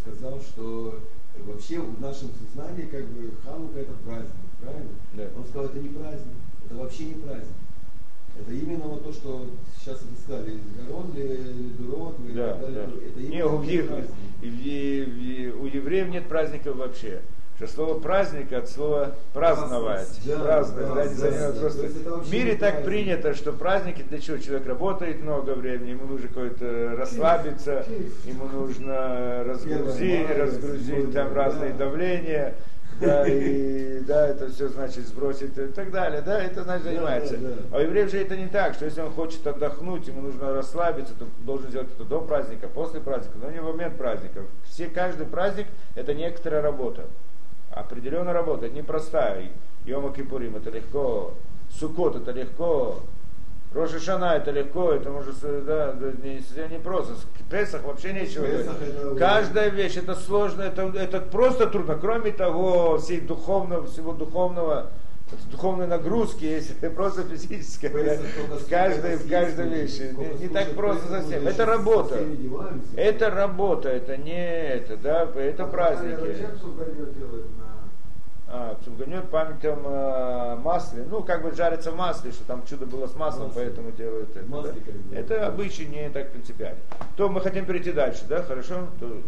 сказал, что вообще в нашем сознании как бы Ханука это праздник, правильно? Да. Он сказал, это не праздник, это вообще не праздник. Это именно вот то, что сейчас вы сказали, Гарон, Дурот, и Да, так далее. да. Это Не, именно у, не и- и- у евреев нет праздников вообще. Что слово праздник от слова праздновать. Да, Праздновать, да, да, да, просто. В мире так праздник. принято, что праздники для чего? Человек работает много времени, ему нужно какое-то расслабиться, ему нужно разгрузить, разгрузить там разные давления. Да, и да, это все значит сбросить и так далее, да, это значит Да, занимается. да, да. А у евреев же это не так, что если он хочет отдохнуть, ему нужно расслабиться, то должен сделать это до праздника, после праздника, но не в момент праздника. Все, каждый праздник это некоторая работа. Определенная работа, это непростая. Йома Кипурим, это легко Сукот это легко, Роша Шана это легко, это может, да, не, не просто. Песах вообще нечего Песах это- Каждая вещь, это сложно, это, это просто трудно. Кроме того, всей духовного, всего духовного, духовной нагрузки, есть просто физическая. в каждой, в каждой вещи. Не, не так просто совсем. Это работа. Это работа, это не это, да, это праздники. Делает на... А, Цугнет памятом э, масле. Ну, как бы жарится в масле, что там чудо было с маслом, Масло. поэтому делают это. Масле да. Это обычай не так принципиально. То мы хотим перейти дальше, да, хорошо? То